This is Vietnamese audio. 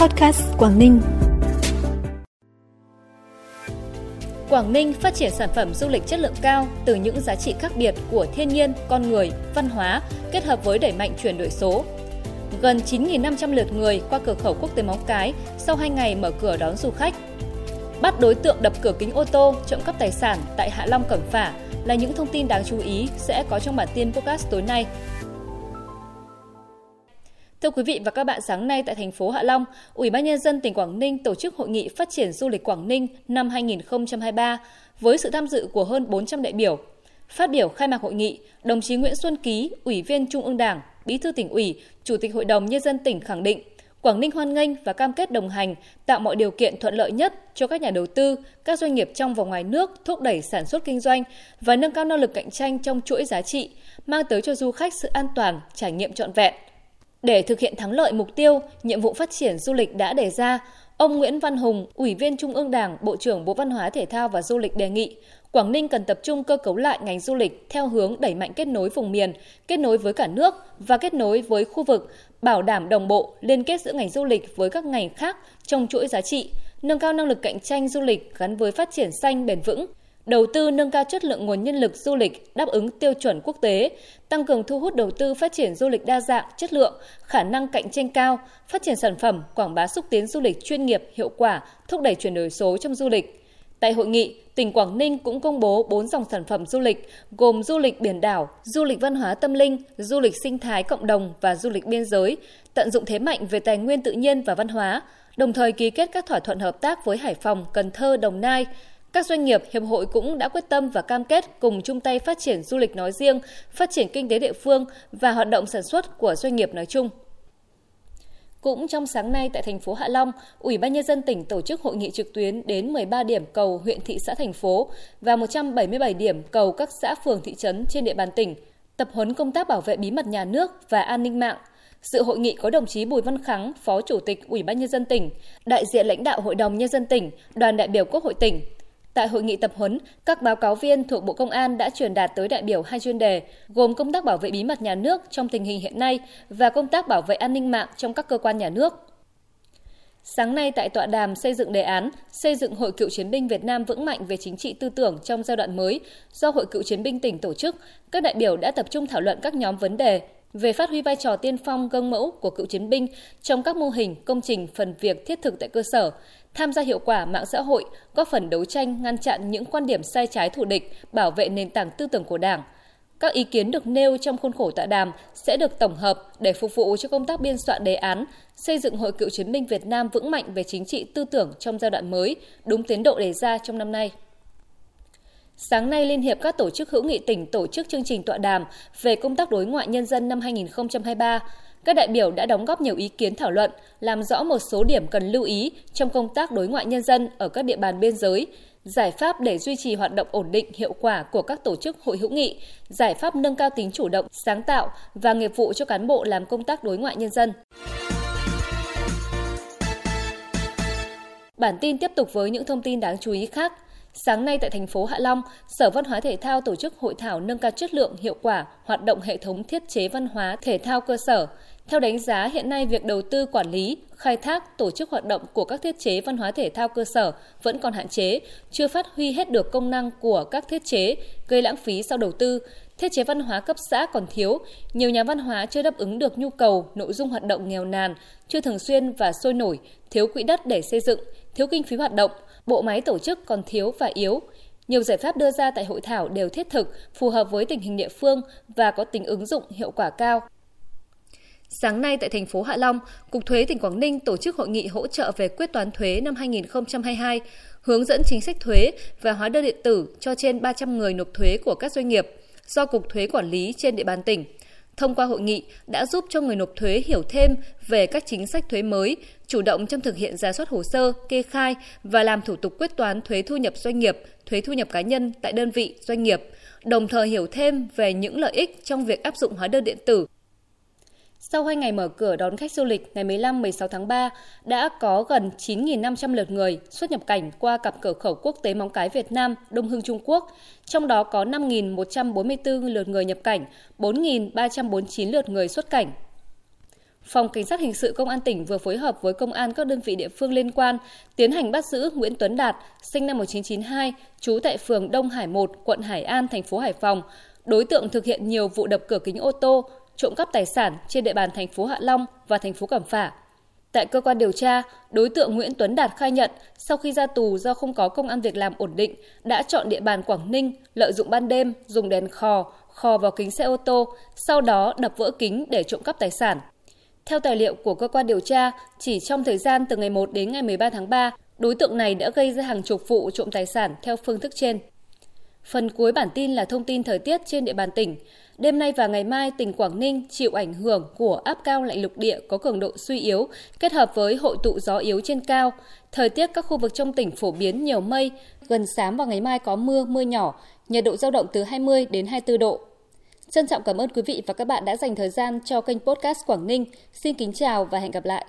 Podcast Quảng Ninh. Quảng Ninh phát triển sản phẩm du lịch chất lượng cao từ những giá trị khác biệt của thiên nhiên, con người, văn hóa kết hợp với đẩy mạnh chuyển đổi số. Gần 9.500 lượt người qua cửa khẩu quốc tế Móng Cái sau 2 ngày mở cửa đón du khách. Bắt đối tượng đập cửa kính ô tô, trộm cắp tài sản tại Hạ Long Cẩm Phả là những thông tin đáng chú ý sẽ có trong bản tin podcast tối nay. Thưa quý vị và các bạn, sáng nay tại thành phố Hạ Long, Ủy ban nhân dân tỉnh Quảng Ninh tổ chức hội nghị phát triển du lịch Quảng Ninh năm 2023 với sự tham dự của hơn 400 đại biểu. Phát biểu khai mạc hội nghị, đồng chí Nguyễn Xuân Ký, Ủy viên Trung ương Đảng, Bí thư tỉnh ủy, Chủ tịch Hội đồng nhân dân tỉnh khẳng định Quảng Ninh hoan nghênh và cam kết đồng hành, tạo mọi điều kiện thuận lợi nhất cho các nhà đầu tư, các doanh nghiệp trong và ngoài nước thúc đẩy sản xuất kinh doanh và nâng cao năng lực cạnh tranh trong chuỗi giá trị, mang tới cho du khách sự an toàn, trải nghiệm trọn vẹn – để thực hiện thắng lợi mục tiêu, nhiệm vụ phát triển du lịch đã đề ra, ông Nguyễn Văn Hùng, Ủy viên Trung ương Đảng, Bộ trưởng Bộ Văn hóa Thể thao và Du lịch đề nghị Quảng Ninh cần tập trung cơ cấu lại ngành du lịch theo hướng đẩy mạnh kết nối vùng miền, kết nối với cả nước và kết nối với khu vực, bảo đảm đồng bộ, liên kết giữa ngành du lịch với các ngành khác trong chuỗi giá trị, nâng cao năng lực cạnh tranh du lịch gắn với phát triển xanh bền vững, đầu tư nâng cao chất lượng nguồn nhân lực du lịch đáp ứng tiêu chuẩn quốc tế, tăng cường thu hút đầu tư phát triển du lịch đa dạng, chất lượng, khả năng cạnh tranh cao, phát triển sản phẩm, quảng bá xúc tiến du lịch chuyên nghiệp, hiệu quả, thúc đẩy chuyển đổi số trong du lịch. Tại hội nghị, tỉnh Quảng Ninh cũng công bố 4 dòng sản phẩm du lịch gồm du lịch biển đảo, du lịch văn hóa tâm linh, du lịch sinh thái cộng đồng và du lịch biên giới, tận dụng thế mạnh về tài nguyên tự nhiên và văn hóa, đồng thời ký kết các thỏa thuận hợp tác với Hải Phòng, Cần Thơ, Đồng Nai, các doanh nghiệp, hiệp hội cũng đã quyết tâm và cam kết cùng chung tay phát triển du lịch nói riêng, phát triển kinh tế địa phương và hoạt động sản xuất của doanh nghiệp nói chung. Cũng trong sáng nay tại thành phố Hạ Long, Ủy ban nhân dân tỉnh tổ chức hội nghị trực tuyến đến 13 điểm cầu huyện thị xã thành phố và 177 điểm cầu các xã phường thị trấn trên địa bàn tỉnh, tập huấn công tác bảo vệ bí mật nhà nước và an ninh mạng. Sự hội nghị có đồng chí Bùi Văn Kháng, Phó Chủ tịch Ủy ban nhân dân tỉnh, đại diện lãnh đạo Hội đồng nhân dân tỉnh, đoàn đại biểu Quốc hội tỉnh, Tại hội nghị tập huấn, các báo cáo viên thuộc Bộ Công an đã truyền đạt tới đại biểu hai chuyên đề, gồm công tác bảo vệ bí mật nhà nước trong tình hình hiện nay và công tác bảo vệ an ninh mạng trong các cơ quan nhà nước. Sáng nay tại tọa đàm xây dựng đề án xây dựng Hội Cựu chiến binh Việt Nam vững mạnh về chính trị tư tưởng trong giai đoạn mới do Hội Cựu chiến binh tỉnh tổ chức, các đại biểu đã tập trung thảo luận các nhóm vấn đề về phát huy vai trò tiên phong gương mẫu của cựu chiến binh trong các mô hình, công trình, phần việc thiết thực tại cơ sở, tham gia hiệu quả mạng xã hội, góp phần đấu tranh ngăn chặn những quan điểm sai trái thù địch, bảo vệ nền tảng tư tưởng của Đảng. Các ý kiến được nêu trong khuôn khổ tọa đàm sẽ được tổng hợp để phục vụ cho công tác biên soạn đề án xây dựng Hội Cựu chiến binh Việt Nam vững mạnh về chính trị tư tưởng trong giai đoạn mới, đúng tiến độ đề ra trong năm nay. Sáng nay, Liên hiệp các tổ chức hữu nghị tỉnh tổ chức chương trình tọa đàm về công tác đối ngoại nhân dân năm 2023. Các đại biểu đã đóng góp nhiều ý kiến thảo luận, làm rõ một số điểm cần lưu ý trong công tác đối ngoại nhân dân ở các địa bàn biên giới, giải pháp để duy trì hoạt động ổn định hiệu quả của các tổ chức hội hữu nghị, giải pháp nâng cao tính chủ động, sáng tạo và nghiệp vụ cho cán bộ làm công tác đối ngoại nhân dân. Bản tin tiếp tục với những thông tin đáng chú ý khác. Sáng nay tại thành phố Hạ Long, Sở Văn hóa Thể thao tổ chức hội thảo nâng cao chất lượng, hiệu quả hoạt động hệ thống thiết chế văn hóa thể thao cơ sở. Theo đánh giá, hiện nay việc đầu tư quản lý, khai thác, tổ chức hoạt động của các thiết chế văn hóa thể thao cơ sở vẫn còn hạn chế, chưa phát huy hết được công năng của các thiết chế, gây lãng phí sau đầu tư. Thiết chế văn hóa cấp xã còn thiếu, nhiều nhà văn hóa chưa đáp ứng được nhu cầu, nội dung hoạt động nghèo nàn, chưa thường xuyên và sôi nổi, thiếu quỹ đất để xây dựng, thiếu kinh phí hoạt động, bộ máy tổ chức còn thiếu và yếu. Nhiều giải pháp đưa ra tại hội thảo đều thiết thực, phù hợp với tình hình địa phương và có tính ứng dụng hiệu quả cao. Sáng nay tại thành phố Hạ Long, Cục Thuế tỉnh Quảng Ninh tổ chức hội nghị hỗ trợ về quyết toán thuế năm 2022, hướng dẫn chính sách thuế và hóa đơn điện tử cho trên 300 người nộp thuế của các doanh nghiệp do Cục Thuế quản lý trên địa bàn tỉnh. Thông qua hội nghị đã giúp cho người nộp thuế hiểu thêm về các chính sách thuế mới, chủ động trong thực hiện giả soát hồ sơ, kê khai và làm thủ tục quyết toán thuế thu nhập doanh nghiệp, thuế thu nhập cá nhân tại đơn vị doanh nghiệp, đồng thời hiểu thêm về những lợi ích trong việc áp dụng hóa đơn điện tử sau 2 ngày mở cửa đón khách du lịch ngày 15-16 tháng 3, đã có gần 9.500 lượt người xuất nhập cảnh qua cặp cửa khẩu quốc tế Móng Cái Việt Nam, Đông Hưng Trung Quốc, trong đó có 5.144 lượt người nhập cảnh, 4.349 lượt người xuất cảnh. Phòng Cảnh sát Hình sự Công an tỉnh vừa phối hợp với công an các đơn vị địa phương liên quan tiến hành bắt giữ Nguyễn Tuấn Đạt, sinh năm 1992, trú tại phường Đông Hải 1, quận Hải An, thành phố Hải Phòng. Đối tượng thực hiện nhiều vụ đập cửa kính ô tô, trộm cắp tài sản trên địa bàn thành phố Hạ Long và thành phố Cẩm Phả. Tại cơ quan điều tra, đối tượng Nguyễn Tuấn Đạt khai nhận sau khi ra tù do không có công ăn việc làm ổn định, đã chọn địa bàn Quảng Ninh, lợi dụng ban đêm dùng đèn khò, khò vào kính xe ô tô, sau đó đập vỡ kính để trộm cắp tài sản. Theo tài liệu của cơ quan điều tra, chỉ trong thời gian từ ngày 1 đến ngày 13 tháng 3, đối tượng này đã gây ra hàng chục vụ trộm tài sản theo phương thức trên. Phần cuối bản tin là thông tin thời tiết trên địa bàn tỉnh. Đêm nay và ngày mai, tỉnh Quảng Ninh chịu ảnh hưởng của áp cao lạnh lục địa có cường độ suy yếu, kết hợp với hội tụ gió yếu trên cao. Thời tiết các khu vực trong tỉnh phổ biến nhiều mây, gần sáng và ngày mai có mưa, mưa nhỏ, nhiệt độ dao động từ 20 đến 24 độ. Trân trọng cảm ơn quý vị và các bạn đã dành thời gian cho kênh podcast Quảng Ninh. Xin kính chào và hẹn gặp lại.